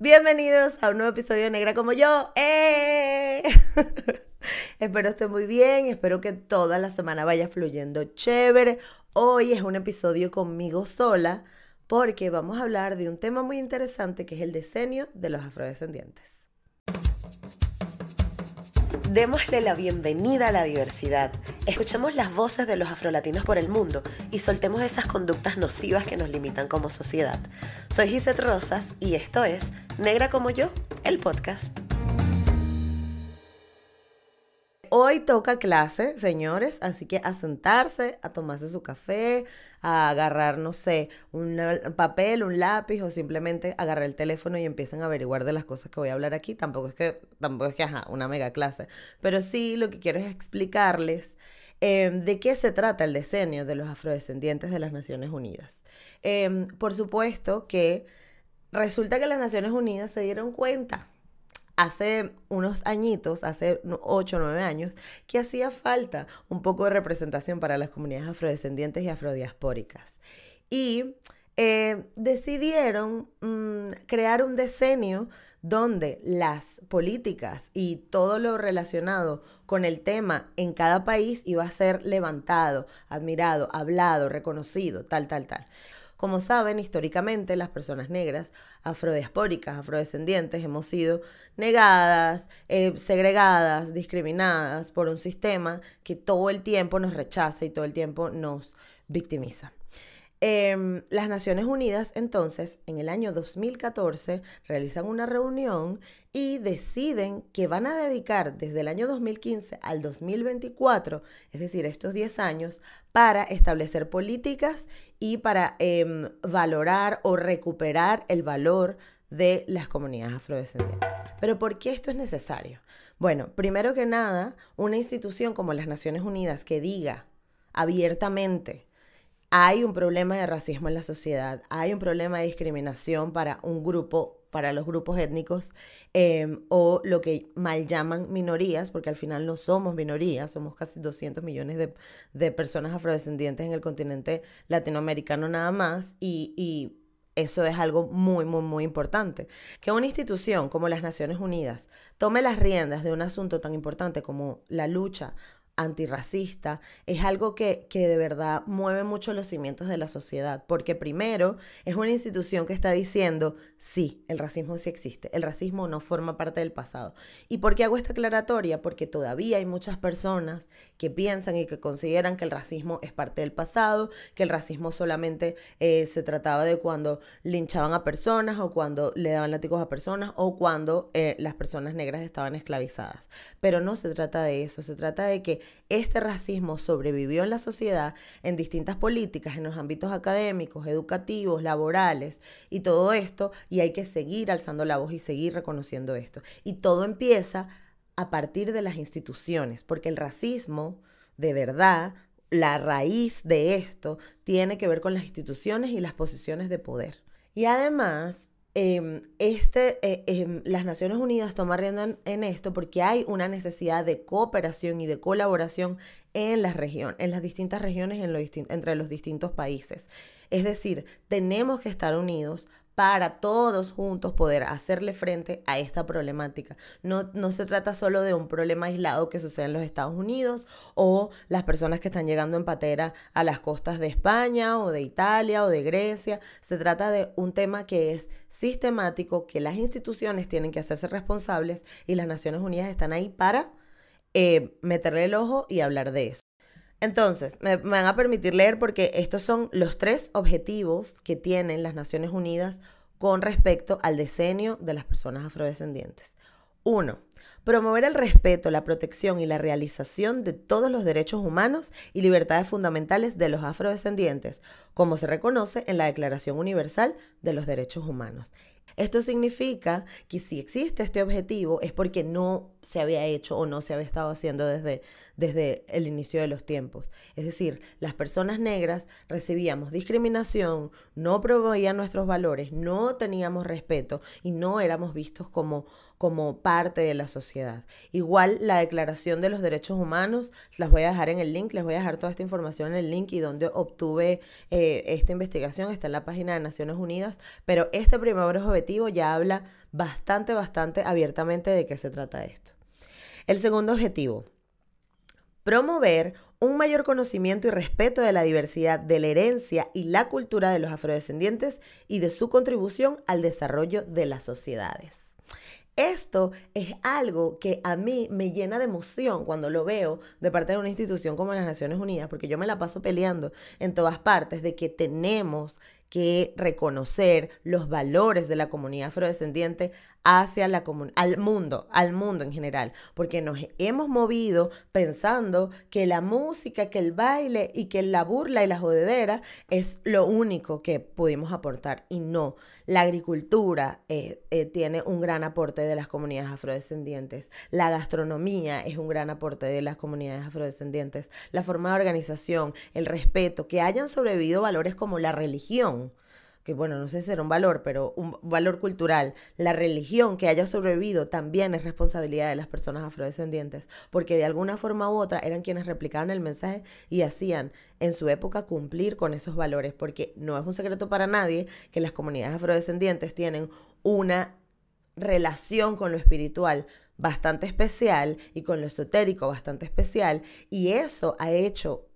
Bienvenidos a un nuevo episodio de Negra como yo. ¡Eh! espero esté muy bien, espero que toda la semana vaya fluyendo chévere. Hoy es un episodio conmigo sola porque vamos a hablar de un tema muy interesante que es el diseño de los afrodescendientes. Démosle la bienvenida a la diversidad. Escuchemos las voces de los afrolatinos por el mundo y soltemos esas conductas nocivas que nos limitan como sociedad. Soy Gisette Rosas y esto es Negra como yo, el podcast. Hoy toca clase, señores, así que a sentarse, a tomarse su café, a agarrar, no sé, un papel, un lápiz o simplemente agarrar el teléfono y empiezan a averiguar de las cosas que voy a hablar aquí. Tampoco es que, tampoco es que, ajá, una mega clase, pero sí lo que quiero es explicarles em, de qué se trata el diseño de los afrodescendientes de las Naciones Unidas. Em, por supuesto que resulta que las Naciones Unidas se dieron cuenta hace unos añitos, hace 8 o 9 años, que hacía falta un poco de representación para las comunidades afrodescendientes y afrodiaspóricas. Y eh, decidieron mm, crear un decenio donde las políticas y todo lo relacionado con el tema en cada país iba a ser levantado, admirado, hablado, reconocido, tal, tal, tal. Como saben, históricamente las personas negras, afrodiaspóricas, afrodescendientes, hemos sido negadas, eh, segregadas, discriminadas por un sistema que todo el tiempo nos rechaza y todo el tiempo nos victimiza. Em, las Naciones Unidas entonces en el año 2014 realizan una reunión y deciden que van a dedicar desde el año 2015 al 2024, es decir, estos 10 años, para establecer políticas y para em, valorar o recuperar el valor de las comunidades afrodescendientes. Pero ¿por qué esto es necesario? Bueno, primero que nada, una institución como las Naciones Unidas que diga abiertamente hay un problema de racismo en la sociedad, hay un problema de discriminación para un grupo, para los grupos étnicos em, o lo que mal llaman minorías, porque al final no somos minorías, somos casi 200 millones de, personas afrodescendientes en el continente latinoamericano nada más y, y eso es algo muy, muy, muy importante. Que una institución como las Naciones Unidas tome las riendas de un asunto tan importante como la lucha antirracista, es algo que, que, de verdad mueve mucho los cimientos de la sociedad, porque primero es una institución que está diciendo, sí, el racismo sí existe, el racismo no forma parte del pasado. ¿Y por qué hago esta aclaratoria? Porque todavía hay muchas personas que piensan y que consideran que el racismo es parte del pasado, que el racismo solamente eh, se trataba de cuando linchaban a personas o cuando le daban látigos a personas o cuando eh, las personas negras estaban esclavizadas. Pero no se trata de eso, se trata de que este racismo sobrevivió en la sociedad en distintas políticas, en los ámbitos académicos, educativos, laborales y todo esto, y hay que seguir alzando la voz y seguir reconociendo esto. Y todo empieza a partir de las instituciones, porque el racismo, de verdad, la raíz de esto tiene que ver con las instituciones y las posiciones de poder. Y además, Em, este, eh, em, las Naciones Unidas toman rienda en, esto porque hay una necesidad de cooperación y de colaboración en las regiones, en las distintas regiones entre los distintos países. Es decir, tenemos que estar unidos para todos juntos poder hacerle frente a esta problemática. No, no se trata solo de un problema aislado que sucede en los Estados Unidos o las personas que están llegando en patera a las costas de España o de Italia o de Grecia. Se trata de un tema que es sistemático, que las instituciones tienen que hacerse responsables y las Naciones Unidas están ahí para eh, meterle el ojo y hablar de eso. Entonces, me, van a permitir leer porque estos son los tres objetivos que tienen las Naciones Unidas con respecto al diseño de las personas afrodescendientes. Uno, promover el respeto, la protección y la realización de todos los derechos humanos y libertades fundamentales de los afrodescendientes, como se reconoce en la Declaración Universal de los Derechos Humanos. Esto significa que si existe este objetivo es porque no se había hecho o no se había estado haciendo desde, desde el inicio de los tiempos. Es decir, las personas negras recibíamos discriminación, no proveían nuestros valores, no teníamos respeto y no éramos vistos como como parte de la sociedad. Igual la Declaración de los Derechos Humanos, las voy a dejar en el link, les voy a dejar toda esta información en el link y donde obtuve eh, esta investigación está en la página de Naciones Unidas, pero este primer objetivo ya habla bastante, bastante abiertamente de qué se trata esto. El segundo objetivo, promover un mayor conocimiento y respeto de la diversidad de la herencia y la cultura de los afrodescendientes y de su contribución al desarrollo de las sociedades. Esto es algo que a mí me llena de emoción cuando lo veo de parte de una institución como las Naciones Unidas, porque yo me la paso peleando en todas partes de que tenemos que reconocer los valores de la comunidad afrodescendiente hacia la al mundo, al mundo en general, porque nos hemos movido pensando que la música, que el baile y que la burla y la jodedera es lo único que pudimos aportar y no. La agricultura eh, eh, tiene un gran aporte de las comunidades afrodescendientes, la gastronomía es un gran aporte de las comunidades afrodescendientes, la forma de organización, el respeto, que hayan sobrevivido valores como la religión que bueno, no sé si era un valor, pero un valor cultural, la religión que haya sobrevivido también es responsabilidad de las personas afrodescendientes, porque de alguna forma u otra eran quienes replicaban el mensaje y hacían en su época cumplir con esos valores, porque no es un secreto para nadie que las comunidades afrodescendientes tienen una relación con lo espiritual bastante especial y con lo esotérico bastante especial y eso ha hecho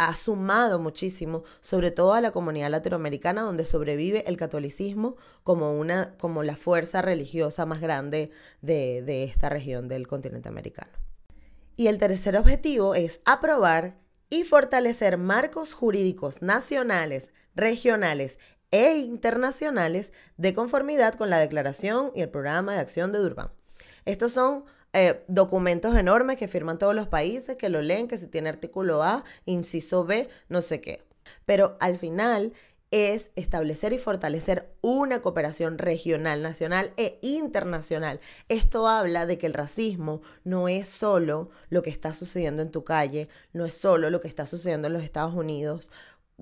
ha sumado muchísimo, sobre todo a la comunidad latinoamericana, donde sobrevive el catolicismo como, una, como la fuerza religiosa más grande de, de esta región del continente americano. Y el tercer objetivo es aprobar y fortalecer marcos jurídicos nacionales, regionales e internacionales de conformidad con la Declaración y el Programa de Acción de Durban. Estos son eh, documentos enormes que firman todos los países, que lo leen, que si tiene artículo A, inciso B, no sé qué. Pero al final es establecer y fortalecer una cooperación regional, nacional e internacional. Esto habla de que el racismo no es solo lo que está sucediendo en tu calle, no es solo lo que está sucediendo en los Estados Unidos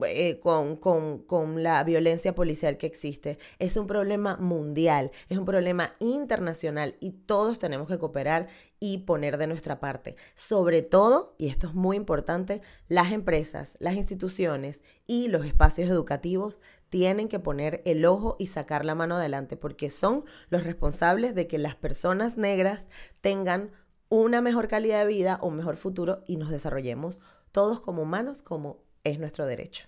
eh, con, con, la violencia policial que existe. Es un problema mundial, es un problema internacional y todos tenemos que cooperar y poner de nuestra parte. Sobre todo, y esto es muy importante, las empresas, las instituciones y los espacios educativos tienen que poner el ojo y sacar la mano adelante porque son los responsables de que las personas negras tengan una mejor calidad de vida, un mejor futuro y nos desarrollemos todos como humanos, como es nuestro derecho.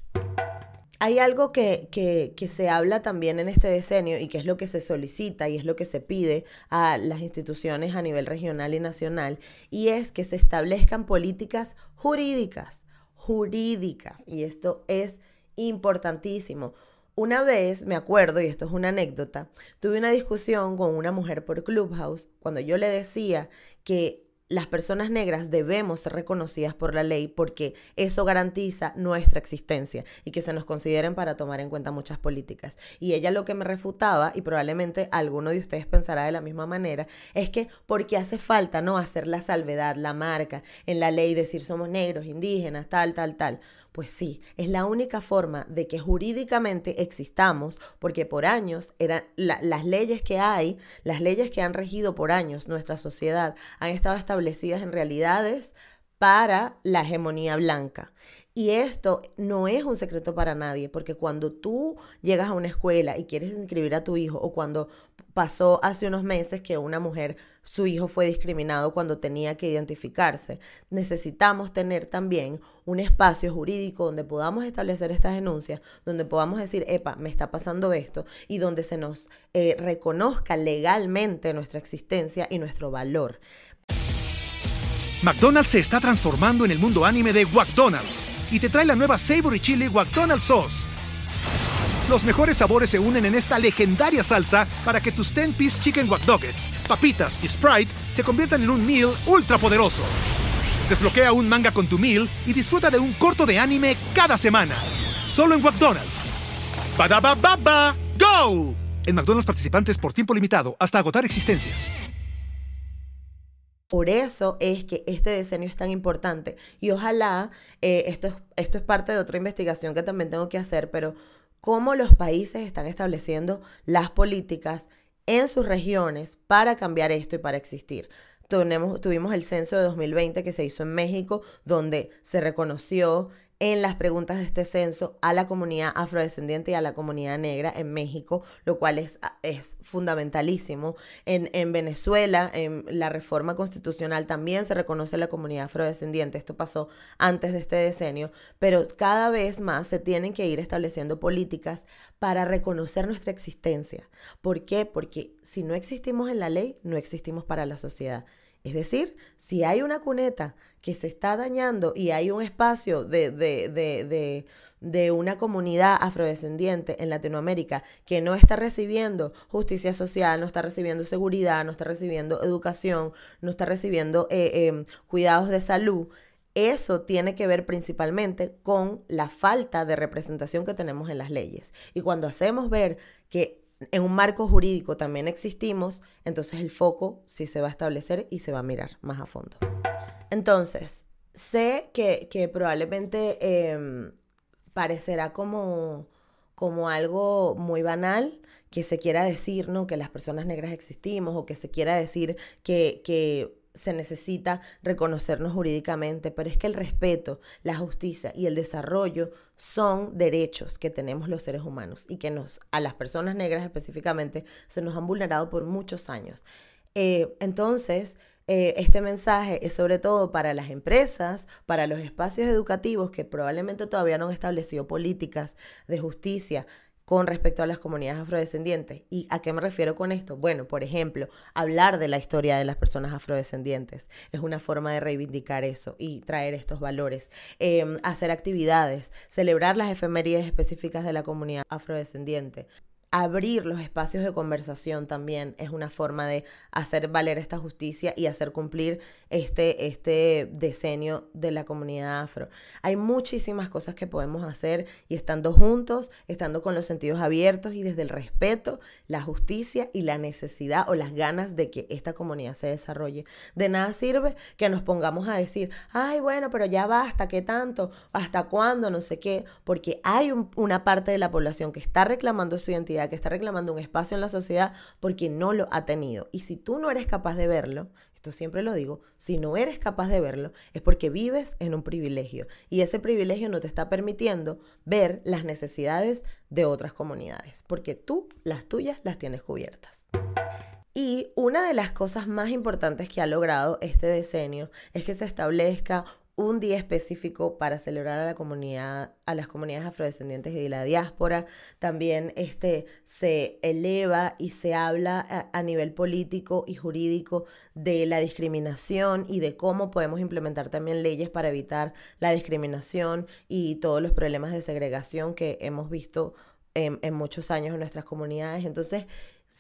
Hay algo que, que, se habla también en este diseño y que es lo que se solicita y es lo que se pide a las instituciones a nivel regional y nacional, y es que se establezcan políticas jurídicas, jurídicas, y esto es importantísimo. Una vez, me acuerdo, y esto es una anécdota, tuve una discusión con una mujer por Clubhouse cuando yo le decía que las personas negras debemos ser reconocidas por la ley porque eso garantiza nuestra existencia y que se nos consideren para tomar en cuenta muchas políticas. Y ella lo que me refutaba, y probablemente alguno de ustedes pensará de la misma manera, es que porque hace falta no hacer la salvedad, la marca en la ley, decir somos negros, indígenas, tal, tal, tal. Pues sí, es la única forma de que jurídicamente existamos, porque por años eran las leyes que hay, las leyes que han regido por años nuestra sociedad, han estado establecidas en realidades para la hegemonía blanca. Y esto no es un secreto para nadie, porque cuando tú llegas a una escuela y quieres inscribir a tu hijo, o cuando pasó hace unos meses que una mujer, su hijo fue discriminado cuando tenía que identificarse, necesitamos tener también un espacio jurídico donde podamos establecer estas denuncias, donde podamos decir, epa, me está pasando esto, y donde se nos eh, reconozca legalmente nuestra existencia y nuestro valor. McDonald's se está transformando en el mundo anime de McDonald's y te trae la nueva Savory Chili McDonald's Sauce. Los mejores sabores se unen en esta legendaria salsa para que tus 10-piece chicken wack papitas y Sprite se conviertan en un meal ultra poderoso. Desbloquea un manga con tu meal y disfruta de un corto de anime cada semana. Solo en McDonald's. baba, ¡Go! En McDonald's participantes por tiempo limitado hasta agotar existencias. Por eso es que este diseño es tan importante. Y ojalá, eh, esto, es, esto es parte de otra investigación que también tengo que hacer, pero cómo los países están estableciendo las políticas en sus regiones para cambiar esto y para existir. tuvimos el censo de 2020 que se hizo en México, donde se reconoció en las preguntas de este censo a la comunidad afrodescendiente y a la comunidad negra en México, lo cual es, es fundamentalísimo. En, en, Venezuela, en la reforma constitucional, también se reconoce la comunidad afrodescendiente. Esto pasó antes de este decenio, pero cada vez más se tienen que ir estableciendo políticas para reconocer nuestra existencia. ¿Por qué? Porque si no existimos en la ley, no existimos para la sociedad. Es decir, si hay una cuneta que se está dañando y hay un espacio de, de, una comunidad afrodescendiente en Latinoamérica que no está recibiendo justicia social, no está recibiendo seguridad, no está recibiendo educación, no está recibiendo eh, em, cuidados de salud, eso tiene que ver principalmente con la falta de representación que tenemos en las leyes. Y cuando hacemos ver que en un marco jurídico también existimos, entonces el foco sí se va a establecer y se va a mirar más a fondo. Entonces, sé que, probablemente em, parecerá como, como algo muy banal que se quiera decir, ¿no? Que las personas negras existimos o que se quiera decir que, que se necesita reconocernos jurídicamente, pero es que el respeto, la justicia y el desarrollo son derechos que tenemos los seres humanos y que nos, a las personas negras específicamente, se nos han vulnerado por muchos años. Eh, entonces, eh, este mensaje es sobre todo para las empresas, para los espacios educativos que probablemente todavía no han establecido políticas de justicia con respecto a las comunidades afrodescendientes. ¿Y a qué me refiero con esto? Bueno, por ejemplo, hablar de la historia de las personas afrodescendientes es una forma de reivindicar eso y traer estos valores. Em, hacer actividades, celebrar las efemérides específicas de la comunidad afrodescendiente abrir los espacios de conversación también es una forma de hacer valer esta justicia y hacer cumplir este, este diseño de la comunidad afro. Hay muchísimas cosas que podemos hacer y estando juntos, estando con los sentidos abiertos y desde el respeto, la justicia y la necesidad o las ganas de que esta comunidad se desarrolle. De nada sirve que nos pongamos a decir, ay, bueno, pero ya basta, ¿qué tanto? ¿Hasta cuándo? No sé qué, porque hay una parte de la población que está reclamando su identidad que está reclamando un espacio en la sociedad porque no lo ha tenido. Y si tú no eres capaz de verlo, esto siempre lo digo, si no eres capaz de verlo es porque vives en un privilegio y ese privilegio no te está permitiendo ver las necesidades de otras comunidades, porque tú las tuyas las tienes cubiertas. Y una de las cosas más importantes que ha logrado este decenio es que se establezca un día específico para celebrar a la comunidad, a las comunidades afrodescendientes y la diáspora. También este, se eleva y se habla a, nivel político y jurídico de la discriminación y de cómo podemos implementar también leyes para evitar la discriminación y todos los problemas de segregación que hemos visto en muchos años en nuestras comunidades. Entonces,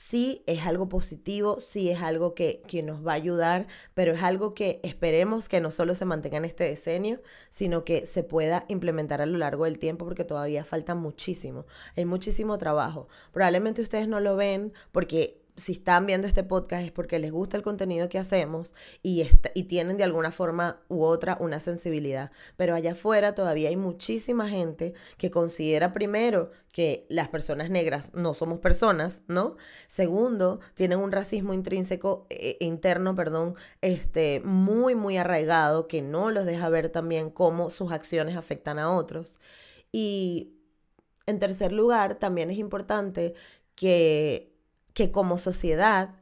sí es algo positivo, sí es algo que, nos va a ayudar, pero es algo que esperemos que no solo se mantenga en este decenio, sino que se pueda implementar a lo largo del tiempo porque todavía falta muchísimo, hay muchísimo trabajo. Probablemente ustedes no lo ven porque si están viendo este podcast es porque les gusta el contenido que hacemos y, y tienen de alguna forma u otra una sensibilidad. Pero allá afuera todavía hay muchísima gente que considera primero que las personas negras no somos personas, ¿no? Segundo, tienen un racismo intrínseco, eh, interno, perdón, este, muy, muy arraigado que no los deja ver también cómo sus acciones afectan a otros. Y en tercer lugar, también es importante que que como sociedad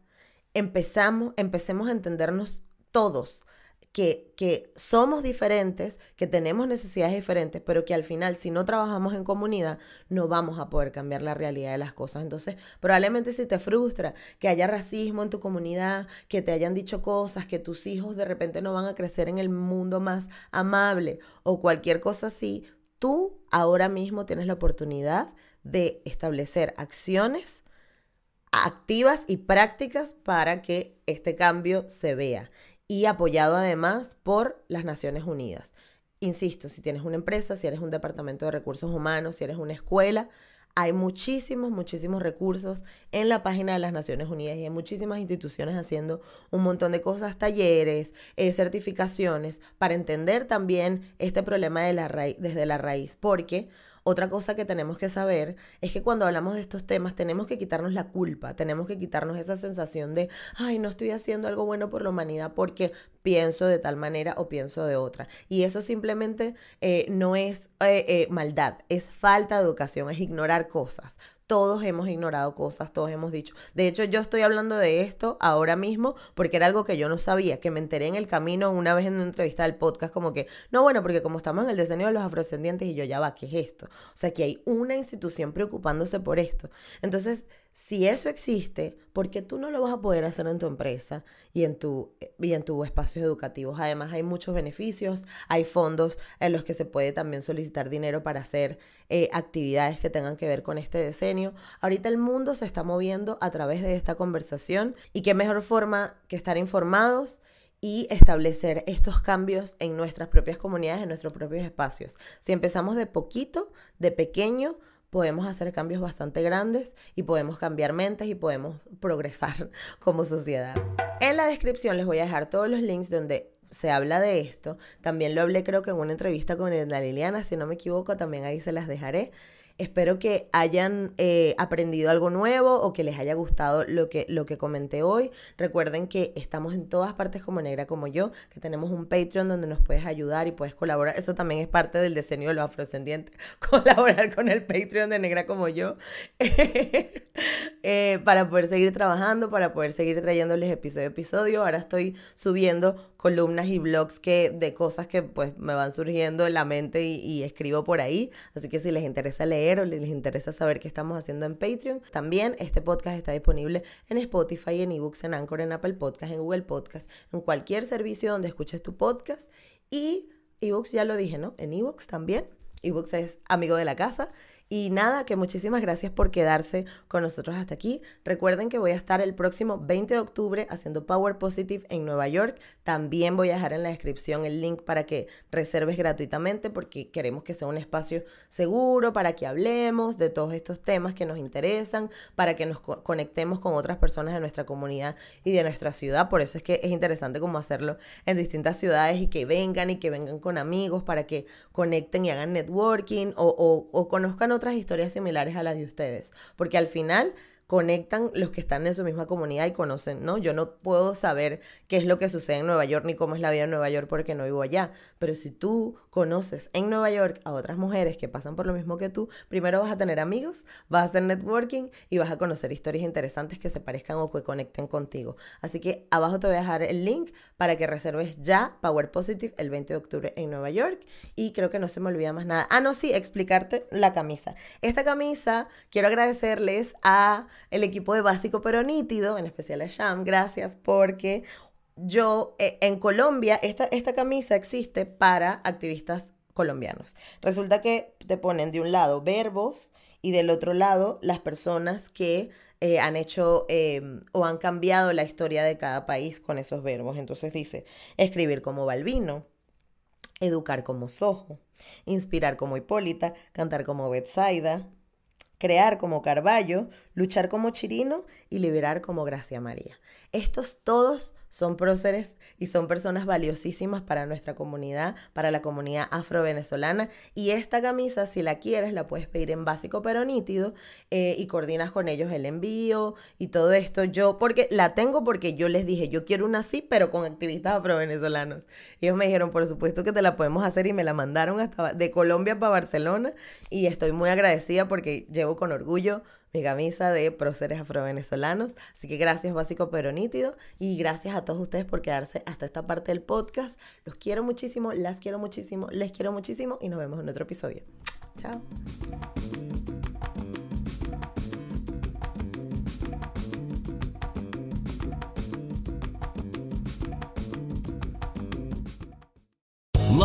empezamos, empecemos a entendernos todos, que, que, somos diferentes, que tenemos necesidades diferentes, pero que al final si no trabajamos en comunidad no vamos a poder cambiar la realidad de las cosas. Entonces, probablemente si te frustra que haya racismo en tu comunidad, que te hayan dicho cosas, que tus hijos de repente no van a crecer en el mundo más amable o cualquier cosa así, tú ahora mismo tienes la oportunidad de establecer acciones activas y prácticas para que este cambio se vea y apoyado además por las Naciones Unidas. Insisto, si tienes una empresa, si eres un departamento de recursos humanos, si eres una escuela, hay muchísimos, muchísimos recursos en la página de las Naciones Unidas y hay muchísimas instituciones haciendo un montón de cosas, talleres, eh, certificaciones, para entender también este problema de la desde la raíz, porque otra cosa que tenemos que saber es que cuando hablamos de estos temas tenemos que quitarnos la culpa, tenemos que quitarnos esa sensación de, ay, no estoy haciendo algo bueno por la humanidad porque pienso de tal manera o pienso de otra. Y eso simplemente eh, no es eh, eh, maldad, es falta de educación, es ignorar cosas todos hemos ignorado cosas, todos hemos dicho. De hecho, yo estoy hablando de esto ahora mismo porque era algo que yo no sabía, que me enteré en el camino una vez en una entrevista del podcast, como que, no, bueno, porque como estamos en el diseño de los afrodescendientes y yo ya va, ¿qué es esto? O sea, que hay una institución preocupándose por esto. Entonces, si eso existe, ¿por qué tú no lo vas a poder hacer en tu empresa y en tu, y en tus espacios educativos? Además, hay muchos beneficios, hay fondos en los que se puede también solicitar dinero para hacer eh, actividades que tengan que ver con este diseño. Ahorita el mundo se está moviendo a través de esta conversación y qué mejor forma que estar informados y establecer estos cambios en nuestras propias comunidades, en nuestros propios espacios. Si empezamos de poquito, de pequeño, podemos hacer cambios bastante grandes y podemos cambiar mentes y podemos progresar como sociedad. En la descripción les voy a dejar todos los links donde se habla de esto. También lo hablé creo que en una entrevista con la Liliana, si no me equivoco, también ahí se las dejaré. Espero que hayan eh, aprendido algo nuevo o que les haya gustado lo que, lo que comenté hoy. Recuerden que estamos en todas partes como Negra como yo, que tenemos un Patreon donde nos puedes ayudar y puedes colaborar. Eso también es parte del diseño de los afrodescendientes, colaborar con el Patreon de Negra como yo, eh, para poder seguir trabajando, para poder seguir trayéndoles episodio a episodio. Ahora estoy subiendo columnas y blogs que, de cosas que pues me van surgiendo en la mente y, escribo por ahí. Así que si les interesa leer, o les interesa saber qué estamos haciendo en Patreon, también este podcast está disponible en Spotify, en eBooks, en Anchor, en Apple Podcast, en Google Podcast, en cualquier servicio donde escuches tu podcast. Y eBooks ya lo dije, ¿no? En eBooks también. eBooks es amigo de la casa y nada, que muchísimas gracias por quedarse con nosotros hasta aquí. Recuerden que voy a estar el próximo 20 de octubre haciendo Power Positive en Nueva York. También voy a dejar en la descripción el link para que reserves gratuitamente porque queremos que sea un espacio seguro para que hablemos de todos estos temas que nos interesan, para que nos conectemos con otras personas de nuestra comunidad y de nuestra ciudad. Por eso es que es interesante como hacerlo en distintas ciudades y que vengan y que vengan con amigos para que conecten y hagan networking o, o, o conozcan otras historias similares a las de ustedes, porque al final conectan los que están en su misma comunidad y conocen, ¿no? Yo no puedo saber qué es lo que sucede en Nueva York ni cómo es la vida en Nueva York porque no vivo allá, pero si tú conoces en Nueva York a otras mujeres que pasan por lo mismo que tú, primero vas a tener amigos, vas a hacer networking y vas a conocer historias interesantes que se parezcan o que conecten contigo. Así que abajo te voy a dejar el link para que reserves ya Power Positive el 20 de octubre en Nueva York y creo que no se me olvida más nada. Ah, no, sí, explicarte la camisa. Esta camisa quiero agradecerles a el equipo de Básico Pero Nítido, en especial a Sham, gracias porque yo eh, en Colombia, esta, esta camisa existe para activistas colombianos. Resulta que te ponen de un lado verbos y del otro lado las personas que eh, han hecho em, o han cambiado la historia de cada país con esos verbos. Entonces dice, escribir como Balbino, educar como Sojo, inspirar como Hipólita, cantar como Betsaida, crear como Carballo, luchar como Chirino y liberar como Gracia María. Estos todos son próceres y son personas valiosísimas para nuestra comunidad, para la comunidad afro-venezolana. Y esta camisa, si la quieres, la puedes pedir en básico pero nítido eh, y coordinas con ellos el envío y todo esto. Yo, porque la tengo porque yo les dije, yo quiero una así, pero con activistas afro-venezolanos. Ellos me dijeron, por supuesto que te la podemos hacer y me la mandaron hasta de Colombia para Barcelona. Y estoy muy agradecida porque llevo con orgullo mi camisa de próceres afrovenezolanos. Así que gracias, básico pero nítido. Y gracias a todos ustedes por quedarse hasta esta parte del podcast. Los quiero muchísimo, las quiero muchísimo, les quiero muchísimo y nos vemos en otro episodio. Chao.